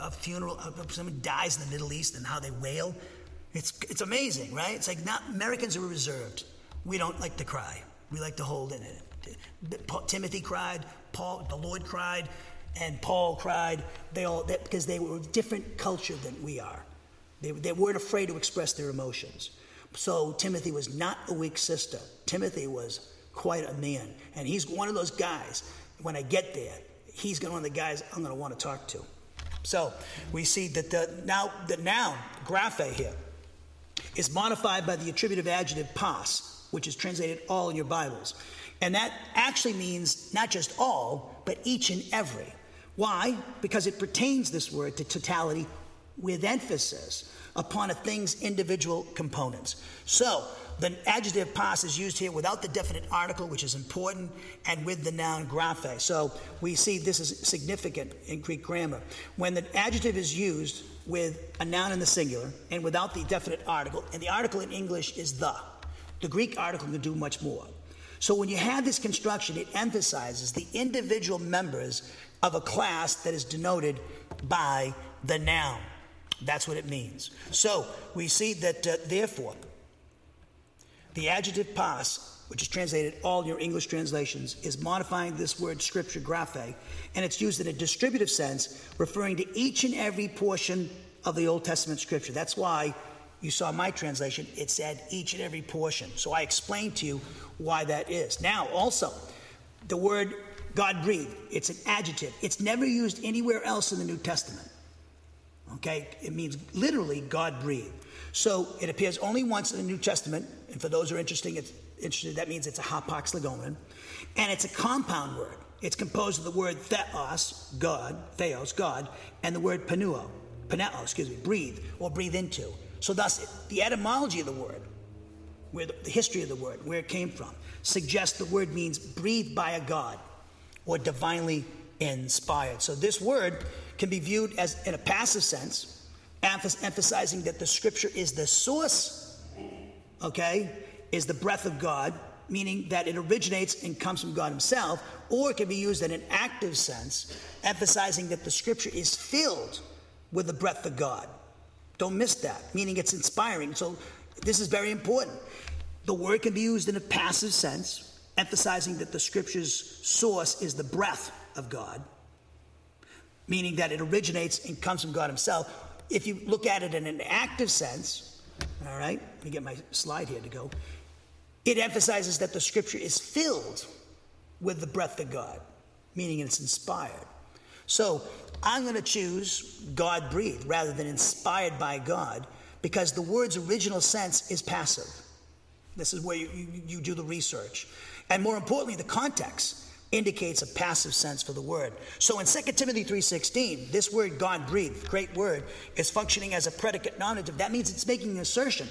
a funeral, someone dies in the Middle East and how they wail? It's, it's amazing, right? It's like not Americans are reserved. We don't like to cry. We like to hold in it. Timothy cried, Paul, the Lord cried, and Paul cried. They all they, because they were different culture than we are. They, they weren't afraid to express their emotions. So Timothy was not a weak sister. Timothy was quite a man, and he's one of those guys. When I get there, he's one of the guys I'm going to want to talk to. So we see that the now the noun graphe here is modified by the attributive adjective pas, which is translated all in your Bibles. And that actually means not just all, but each and every. Why? Because it pertains, this word, to totality with emphasis upon a thing's individual components. So, the adjective pas is used here without the definite article, which is important, and with the noun graphe. So, we see this is significant in Greek grammar. When the adjective is used with a noun in the singular and without the definite article, and the article in English is the, the Greek article can do much more. So when you have this construction, it emphasizes the individual members of a class that is denoted by the noun. That's what it means. So we see that, uh, therefore, the adjective pas, which is translated all your English translations, is modifying this word scripture graphe, and it's used in a distributive sense, referring to each and every portion of the Old Testament scripture. That's why you saw my translation, it said each and every portion. So I explained to you why that is. Now, also, the word God breathed, it's an adjective. It's never used anywhere else in the New Testament. Okay? It means literally God breathed. So it appears only once in the New Testament, and for those who are interested, it's, interested that means it's a hapax legomen, and it's a compound word. It's composed of the word theos, God, theos, God, and the word panuo, paneo, excuse me, breathe or breathe into. So thus, the etymology of the word where the, the history of the word, where it came from, suggests the word means breathed by a God or divinely inspired. So this word can be viewed as in a passive sense, emphasizing that the scripture is the source, okay, is the breath of God, meaning that it originates and comes from God Himself, or it can be used in an active sense, emphasizing that the scripture is filled with the breath of God. Don't miss that, meaning it's inspiring. So this is very important. The word can be used in a passive sense, emphasizing that the scripture's source is the breath of God, meaning that it originates and comes from God Himself. If you look at it in an active sense, all right, let me get my slide here to go. it emphasizes that the scripture is filled with the breath of God, meaning it's inspired. So I'm going to choose God breathed rather than inspired by God because the word's original sense is passive. This is where you, you, you do the research. And more importantly, the context indicates a passive sense for the word. So in 2 Timothy 3:16, this word God breathed, great word, is functioning as a predicate nominative. That means it's making an assertion.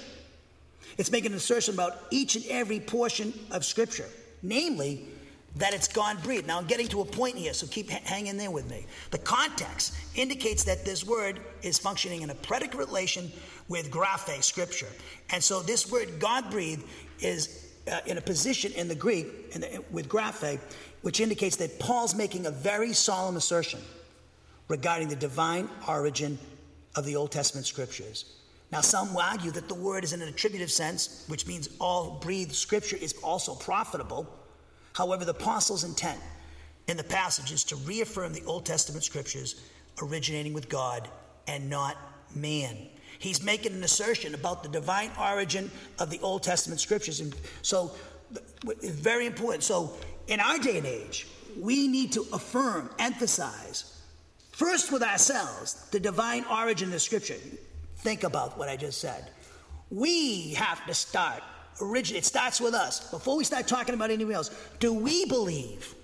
It's making an assertion about each and every portion of scripture, namely that it's God breathed. Now I'm getting to a point here, so keep hanging there with me. The context indicates that this word is functioning in a predicate relation with graphe, scripture. And so this word God breathed is uh, in a position in the Greek the, with graphe, which indicates that Paul's making a very solemn assertion regarding the divine origin of the Old Testament scriptures. Now, some will argue that the word is in an attributive sense, which means all breathed scripture is also profitable. However, the apostle's intent in the passage is to reaffirm the Old Testament scriptures originating with God and not man. He's making an assertion about the divine origin of the Old Testament scriptures. And so it's very important. So in our day and age, we need to affirm, emphasize, first with ourselves, the divine origin of scripture. Think about what I just said. We have to start, originate, it starts with us. Before we start talking about anything else, do we believe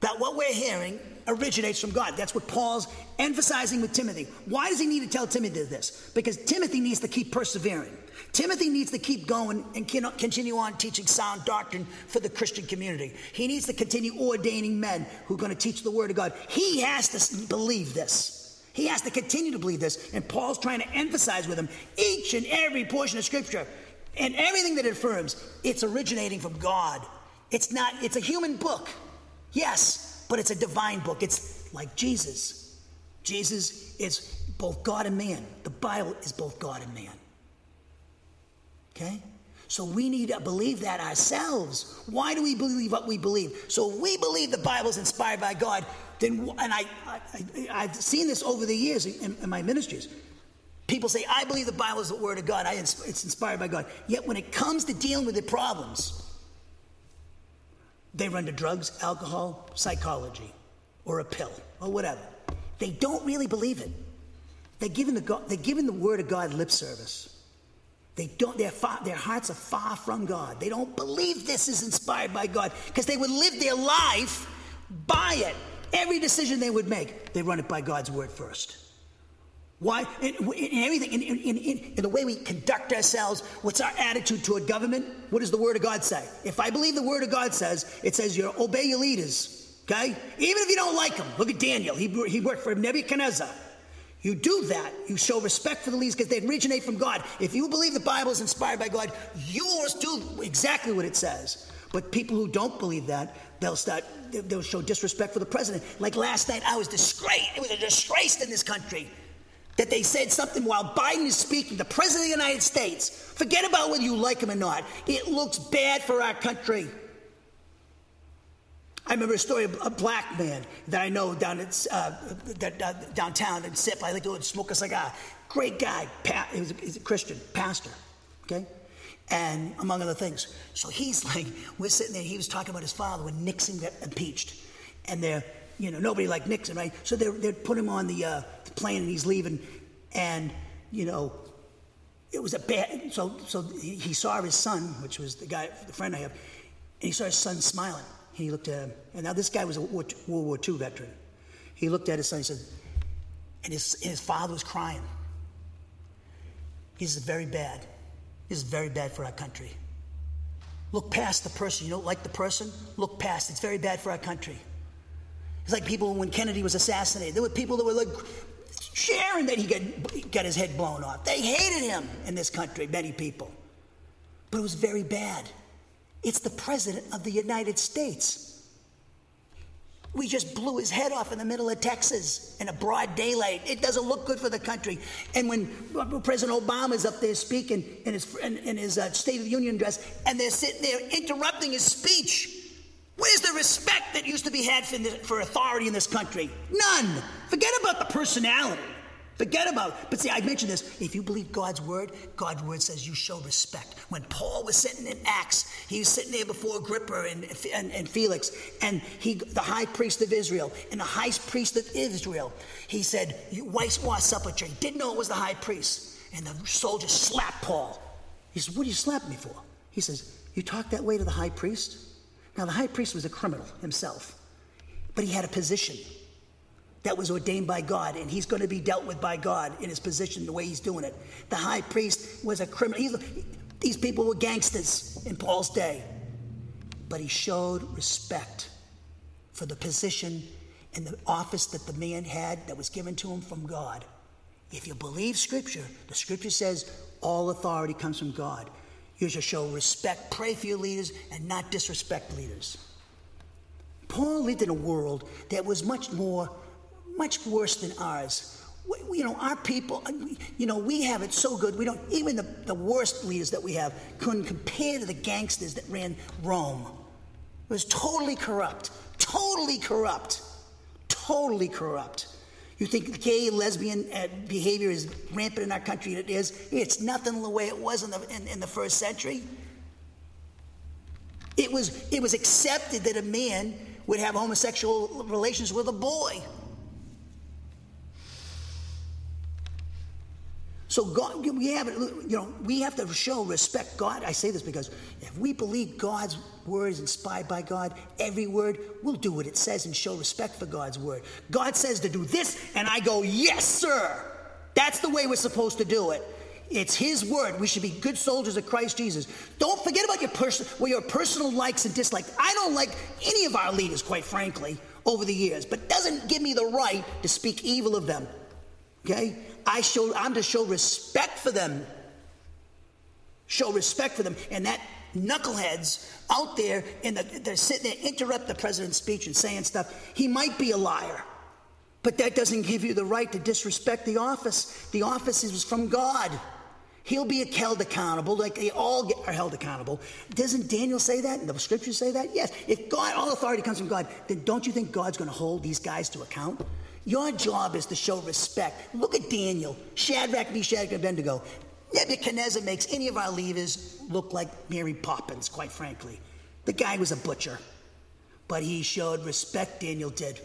that what we're hearing originates from God. That's what Paul's emphasizing with Timothy. Why does he need to tell Timothy this? Because Timothy needs to keep persevering. Timothy needs to keep going and continue on teaching sound doctrine for the Christian community. He needs to continue ordaining men who are going to teach the Word of God. He has to believe this. He has to continue to believe this. And Paul's trying to emphasize with him each and every portion of Scripture and everything that it affirms, it's originating from God. It's not, it's a human book. Yes, but it's a divine book. It's like Jesus. Jesus is both God and man. The Bible is both God and man. Okay? So we need to believe that ourselves. Why do we believe what we believe? So we believe the Bible is inspired by God, then, and I, I, have seen this over the years in, in, my ministries. People say, I believe the Bible is the Word of God, I, it's inspired by God. Yet when it comes to dealing with the problems, they run to drugs, alcohol, psychology, or a pill, or whatever. They don't really believe it. They're giving the, God, they're giving the word of God lip service. They don't, their, far, their hearts are far from God. They don't believe this is inspired by God because they would live their life by it. Every decision they would make, they run it by God's word first. Why? In, in everything, in, in, in, the way we conduct ourselves, what's our attitude toward government? What does the Word of God say? If I believe the Word of God says, it says you obey your leaders, okay? Even if you don't like them. Look at Daniel. He, he worked for Nebuchadnezzar. You do that, you show respect for the leaders because they originate from God. If you believe the Bible is inspired by God, you do exactly what it says. But people who don't believe that, they'll start, they'll show disrespect for the president. Like last night, I was disgraced. It was a disgrace in this country that they said something while Biden is speaking, the President of the United States. Forget about whether you like him or not. It looks bad for our country. I remember a story of a black man that I know down at, uh, that, uh, downtown in SIP. I like to smoke a cigar. Great guy. He was a, he's a Christian pastor. Okay? And among other things. So he's like, we're sitting there. He was talking about his father when Nixon got impeached. And they're, you know, nobody liked Nixon, right? So they they put him on the, uh, the plane and he's leaving, and you know, it was a bad. So so he saw his son, which was the guy, the friend I have, and he saw his son smiling. He looked at him, and now this guy was a World War II veteran. He looked at his son. He said, and his his father was crying. He said, "Very bad. This is very bad for our country." Look past the person. You don't like the person? Look past. It's very bad for our country. It's like people when Kennedy was assassinated. There were people that were like sharing that he got, got his head blown off. They hated him in this country, many people. But it was very bad. It's the President of the United States. We just blew his head off in the middle of Texas in a broad daylight. It doesn't look good for the country. And when President Obama is up there speaking in his, in, in his uh, State of the Union address, and they're sitting there interrupting his speech, Where's the respect that used to be had for, for authority in this country? None. Forget about the personality. Forget about. But see, I mentioned this. If you believe God's word, God's word says you show respect. When Paul was sitting in Acts, he was sitting there before Agrippa and, and, and Felix, and he, the high priest of Israel, and the high priest of Israel, he said, want supper? He didn't know it was the high priest. And the soldier slapped Paul. He said, What do you slap me for? He says, You talk that way to the high priest? Now, the high priest was a criminal himself, but he had a position that was ordained by God, and he's going to be dealt with by God in his position, the way he's doing it. The high priest was a criminal. He's, these people were gangsters in Paul's day, but he showed respect for the position and the office that the man had that was given to him from God. If you believe Scripture, the Scripture says all authority comes from God. You should show respect, pray for your leaders, and not disrespect leaders. Paul lived in a world that was much more much worse than ours. We, you know, our people, uh, you know, we have it so good. We don't, even the, the worst leaders that we have couldn't compare to the gangsters that ran Rome. It was totally corrupt, totally corrupt, totally corrupt. You think gay, lesbian uh, behavior is rampant in our country? It is. It's nothing the way it was in the, in, in the first century. It was, it was accepted that a man would have homosexual relations with a boy. So God, we have, you know, we have to show respect God. I say this because if we believe God's word is inspired by God, every word, we'll do what it says and show respect for God's word. God says to do this, and I go, yes, sir. That's the way we're supposed to do it. It's His word. We should be good soldiers of Christ Jesus. Don't forget about your, pers- well, your personal likes and dislikes. I don't like any of our leaders, quite frankly, over the years, but doesn't give me the right to speak evil of them. Okay? I show, I'm to show respect for them. Show respect for them. And that knuckleheads out there and the, they're sitting there interrupt the president's speech and saying stuff. He might be a liar, but that doesn't give you the right to disrespect the office. The office is from God. He'll be held accountable, like they all get, are held accountable. Doesn't Daniel say that? And the scriptures say that? Yes. If God, all authority comes from God, then don't you think God's going to hold these guys to account? Your job is to show respect. Look at Daniel, Shadrach, Meshach, and Abednego. Nebuchadnezzar makes any of our leaders look like Mary Poppins, quite frankly. The guy was a butcher, but he showed respect, Daniel did.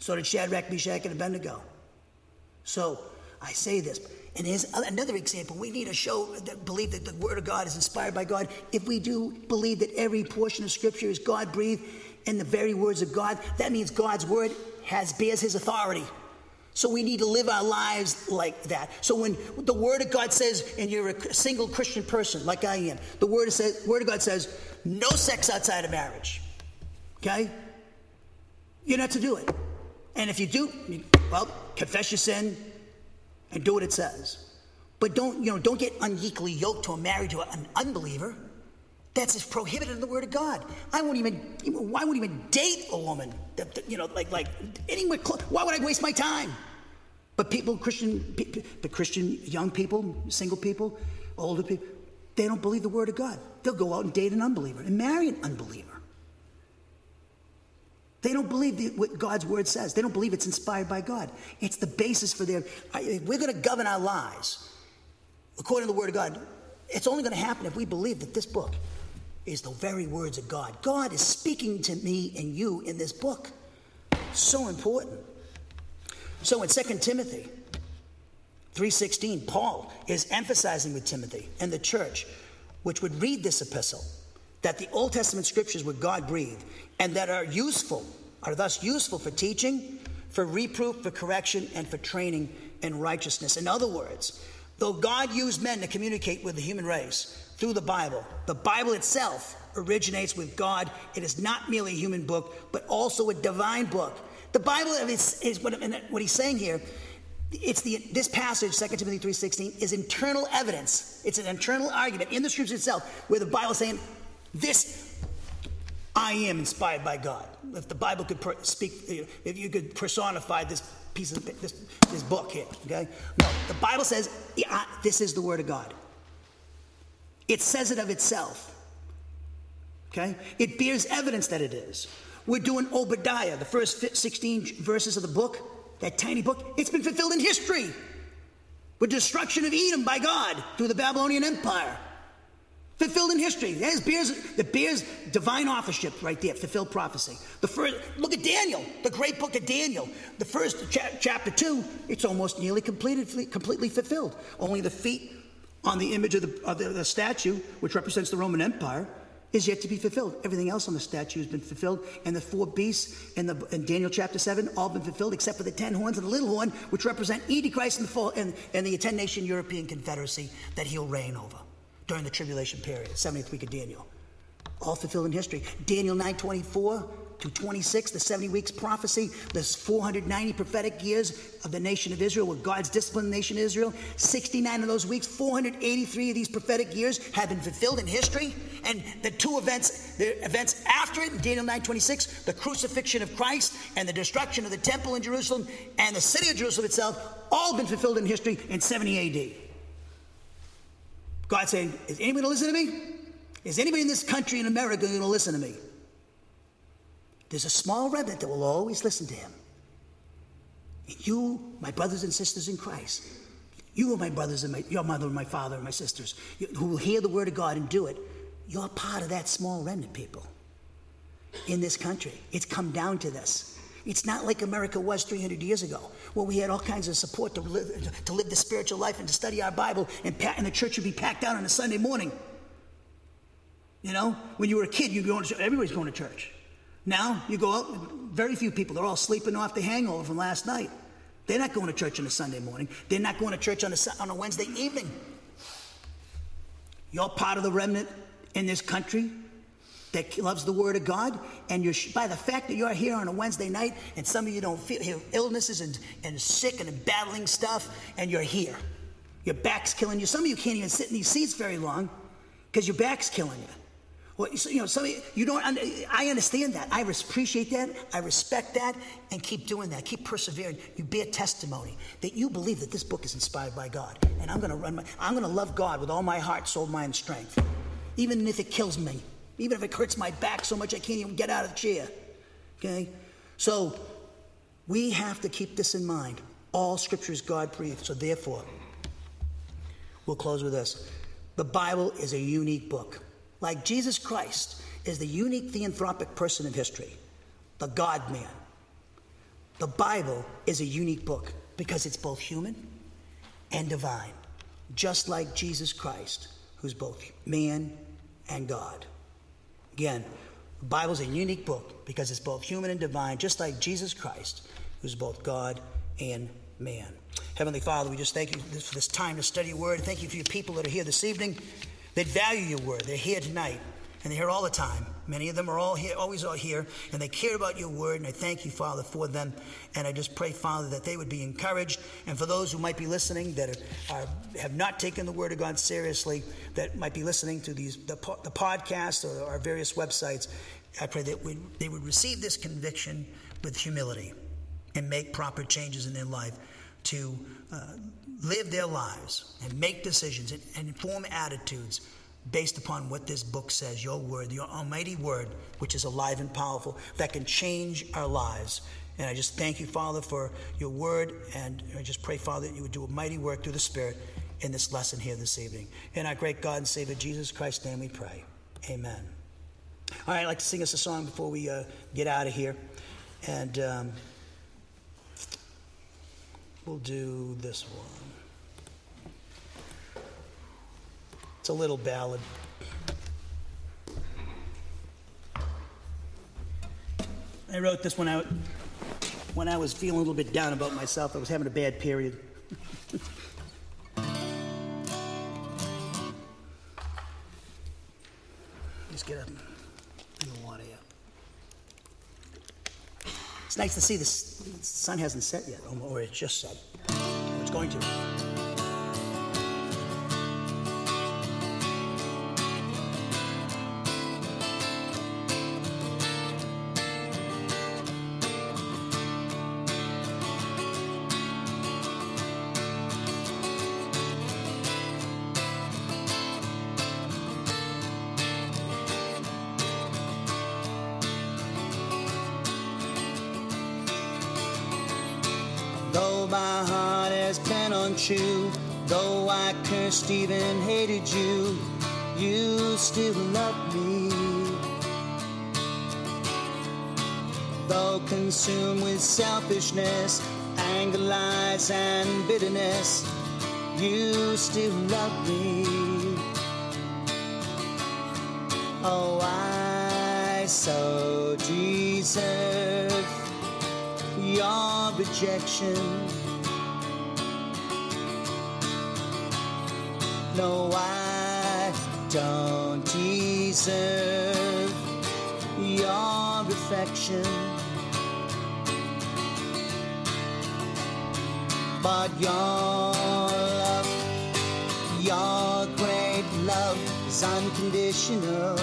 So did Shadrach, Meshach, and Abednego. So I say this, and here's another example. We need to show that believe that the Word of God is inspired by God. If we do believe that every portion of Scripture is God breathed and the very words of God, that means God's Word has bears his authority. So we need to live our lives like that. So when the Word of God says, and you're a single Christian person like I am, the Word, says, Word of God says, no sex outside of marriage. Okay? You're not to do it. And if you do, you, well, confess your sin and do what it says. But don't, you know, don't get unequally yoked to a married to an unbeliever. That's just prohibited in the Word of God. I won't even. Why would even date a woman? You know, like like anywhere. Close, why would I waste my time? But people, Christian, the Christian young people, single people, older people, they don't believe the Word of God. They'll go out and date an unbeliever and marry an unbeliever. They don't believe what God's Word says. They don't believe it's inspired by God. It's the basis for their. We're going to govern our lives according to the Word of God. It's only going to happen if we believe that this book is the very words of God. God is speaking to me and you in this book. So important. So in 2 Timothy 3:16, Paul is emphasizing with Timothy and the church which would read this epistle that the Old Testament scriptures were God breathed and that are useful, are thus useful for teaching, for reproof, for correction, and for training in righteousness. In other words, though God used men to communicate with the human race, through the Bible. The Bible itself originates with God. It is not merely a human book, but also a divine book. The Bible is, is what, what, he's saying here. It's the this passage, 2 Timothy 3:16, is internal evidence. It's an internal argument in the scripture itself, where the Bible is saying, This I am inspired by God. If the Bible could per- speak, if you could personify this piece of this, this book here, okay? No, the Bible says, yeah, this is the word of God. It says it of itself. Okay? It bears evidence that it is. We're doing Obadiah, the first 16 verses of the book, that tiny book. It's been fulfilled in history. with destruction of Edom by God through the Babylonian Empire. Fulfilled in history. There's bears, the bears divine authorship right there, fulfilled prophecy. The first, look at Daniel, the great book of Daniel. The first cha- chapter two, it's almost nearly completely, completely fulfilled. Only the feet on the image of, the, of the, the statue, which represents the Roman Empire, is yet to be fulfilled. Everything else on the statue has been fulfilled, and the four beasts in, the, in Daniel chapter 7 all been fulfilled, except for the ten horns and the little horn, which represent Antichrist and the, full, and, and the 10 nation European confederacy that he'll reign over during the tribulation period, 70th week of Daniel. All fulfilled in history. Daniel 924 to 26, the 70 weeks prophecy, there's 490 prophetic years of the nation of Israel, with God's disciplined nation Israel. 69 of those weeks, 483 of these prophetic years have been fulfilled in history. And the two events, the events after it, Daniel 9:26, the crucifixion of Christ and the destruction of the temple in Jerusalem and the city of Jerusalem itself, all been fulfilled in history in 70 AD. God saying, Is anybody going to listen to me? Is anybody in this country in America going to listen to me? There's a small remnant that will always listen to him. And you, my brothers and sisters in Christ, you are my brothers and my, your mother and my father and my sisters, who will hear the word of God and do it. You're part of that small remnant, people, in this country. It's come down to this. It's not like America was 300 years ago, where we had all kinds of support to live, to live the spiritual life and to study our Bible, and, and the church would be packed out on a Sunday morning. You know, when you were a kid, you go to, church. everybody's going to church. Now you go out, very few people, they're all sleeping off the hangover from last night. They're not going to church on a Sunday morning. They're not going to church on a, on a Wednesday evening. You're part of the remnant in this country that loves the Word of God, and you're by the fact that you're here on a Wednesday night, and some of you don't feel have illnesses and, and sick and battling stuff, and you're here. Your back's killing you. Some of you can't even sit in these seats very long because your back's killing you. Well, you know, some you, don't. I understand that. I appreciate that. I respect that, and keep doing that. Keep persevering. You bear testimony that you believe that this book is inspired by God, and I'm going to run. My, I'm going to love God with all my heart, soul, mind, and strength, even if it kills me, even if it hurts my back so much I can't even get out of the chair. Okay, so we have to keep this in mind. All Scripture is God breathed. So therefore, we'll close with this: the Bible is a unique book like Jesus Christ, is the unique theanthropic person of history, the God man. The Bible is a unique book because it's both human and divine, just like Jesus Christ, who's both man and God. Again, the Bible's a unique book because it's both human and divine, just like Jesus Christ, who's both God and man. Heavenly Father, we just thank you for this time to study your word. Thank you for your people that are here this evening that value your word. They're here tonight, and they're here all the time. Many of them are all here, always all here, and they care about your word, and I thank you, Father, for them. And I just pray, Father, that they would be encouraged. And for those who might be listening that are, are have not taken the word of God seriously, that might be listening to these the, the podcast or our various websites, I pray that we, they would receive this conviction with humility and make proper changes in their life to uh, live their lives and make decisions and, and form attitudes based upon what this book says, your word, your almighty word, which is alive and powerful, that can change our lives. And I just thank you, Father, for your word. And I just pray, Father, that you would do a mighty work through the Spirit in this lesson here this evening. In our great God and Savior, Jesus Christ's name we pray. Amen. All right, I'd like to sing us a song before we uh, get out of here. And um, we'll do this one. It's a little ballad. I wrote this when I, when I was feeling a little bit down about myself. I was having a bad period. Just get a bring of water here. It's nice to see the sun hasn't set yet, or it just set. It's going to. I cursed, even hated you, you still love me. Though consumed with selfishness, anger, lies, and bitterness, you still love me. Oh, I so deserve your rejection. Affection. But your love, your great love is unconditional.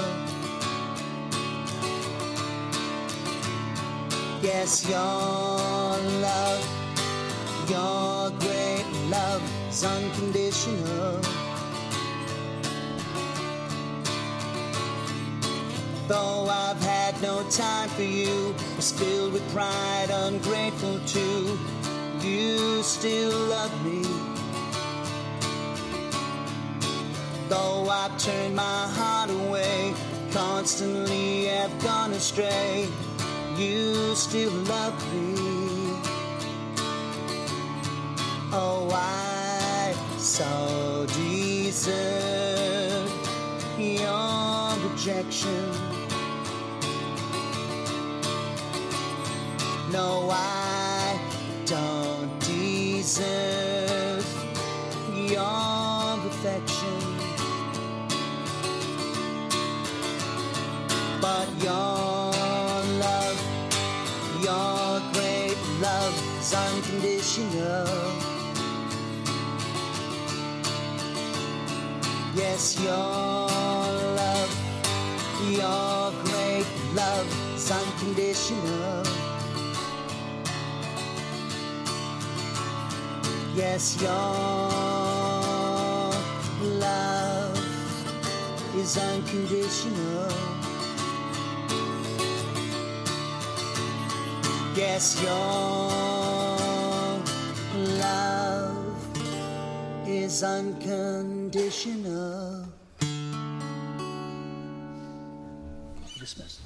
Yes, your love, your great love is unconditional. Though I've had no time for you, was filled with pride, ungrateful too. You still love me. Though I've turned my heart away, constantly have gone astray, you still love me. Oh, I so deserve your rejection. No, I don't deserve your affection. But your love, your great love is unconditional. Yes, your love, your great love is unconditional. Yes, your love is unconditional. Yes, your love is unconditional. Dismissed.